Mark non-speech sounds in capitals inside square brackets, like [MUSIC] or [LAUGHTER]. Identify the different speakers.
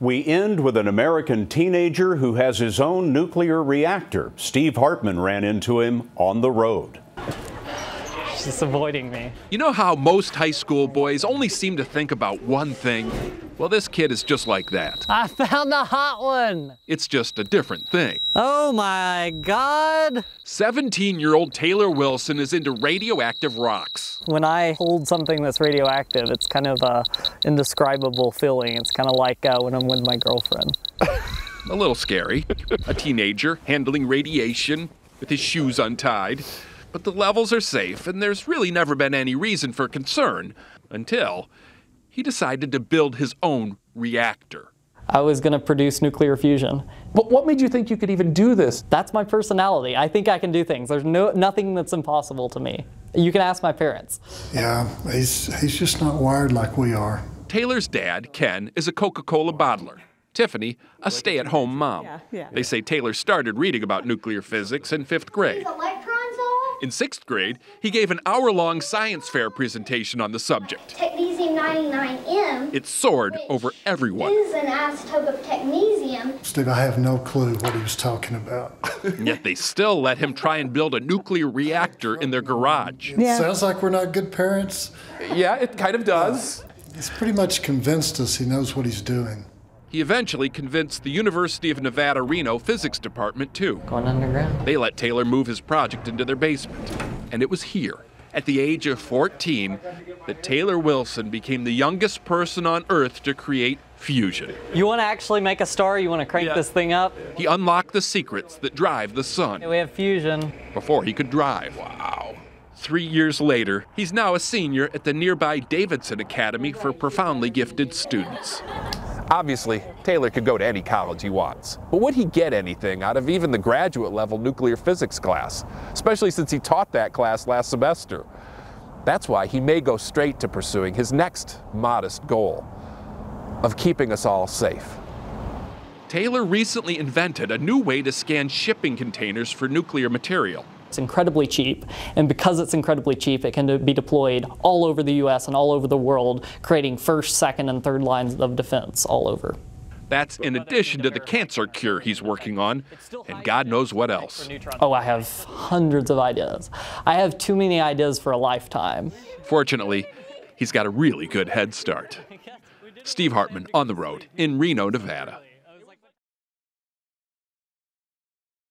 Speaker 1: We end with an American teenager who has his own nuclear reactor. Steve Hartman ran into him on the road.
Speaker 2: She's avoiding me.
Speaker 3: You know how most high school boys only seem to think about one thing? Well, this kid is just like that.
Speaker 2: I found the hot one.
Speaker 3: It's just a different thing.
Speaker 2: Oh my God.
Speaker 3: 17 year old Taylor Wilson is into radioactive rocks.
Speaker 2: When I hold something that's radioactive, it's kind of a indescribable feeling. It's kind of like uh, when I'm with my girlfriend. [LAUGHS]
Speaker 3: a little scary. a teenager handling radiation with his shoes untied. But the levels are safe, and there's really never been any reason for concern until he decided to build his own reactor.
Speaker 2: I was going to produce nuclear fusion.
Speaker 4: But what made you think you could even do this?
Speaker 2: That's my personality. I think I can do things. There's no nothing that's impossible to me. You can ask my parents.
Speaker 5: Yeah, he's he's just not wired like we are.
Speaker 3: Taylor's dad, Ken, is a Coca-Cola bottler. Tiffany, a stay-at-home mom. Yeah, yeah. They say Taylor started reading about nuclear physics in fifth grade. In sixth grade, he gave an hour long science fair presentation on the subject.
Speaker 6: Technetium 99M.
Speaker 3: It soared over everyone.
Speaker 6: is an isotope of technetium.
Speaker 5: Steve, I have no clue what he was talking about.
Speaker 3: Yet they still let him try and build a nuclear reactor in their garage.
Speaker 5: Yeah. Sounds like we're not good parents.
Speaker 4: Yeah, it kind of does.
Speaker 5: He's pretty much convinced us he knows what he's doing.
Speaker 3: He eventually convinced the University of Nevada, Reno physics department too.
Speaker 2: Going underground.
Speaker 3: They let Taylor move his project into their basement. And it was here, at the age of 14, that Taylor Wilson became the youngest person on Earth to create fusion.
Speaker 2: You want to actually make a star? You want to crank yeah. this thing up?
Speaker 3: He unlocked the secrets that drive the sun.
Speaker 2: We have fusion.
Speaker 3: Before he could drive. Wow. Three years later, he's now a senior at the nearby Davidson Academy for profoundly gifted students.
Speaker 4: Obviously, Taylor could go to any college he wants. But would he get anything out of even the graduate level nuclear physics class, especially since he taught that class last semester? That's why he may go straight to pursuing his next modest goal of keeping us all safe.
Speaker 3: Taylor recently invented a new way to scan shipping containers for nuclear material.
Speaker 2: It's incredibly cheap, and because it's incredibly cheap, it can be deployed all over the US and all over the world, creating first, second, and third lines of defense all over.
Speaker 3: That's in addition to the cancer cure he's working on, and God knows what else.
Speaker 2: Oh, I have hundreds of ideas. I have too many ideas for a lifetime.
Speaker 3: Fortunately, he's got a really good head start. Steve Hartman on the road in Reno, Nevada.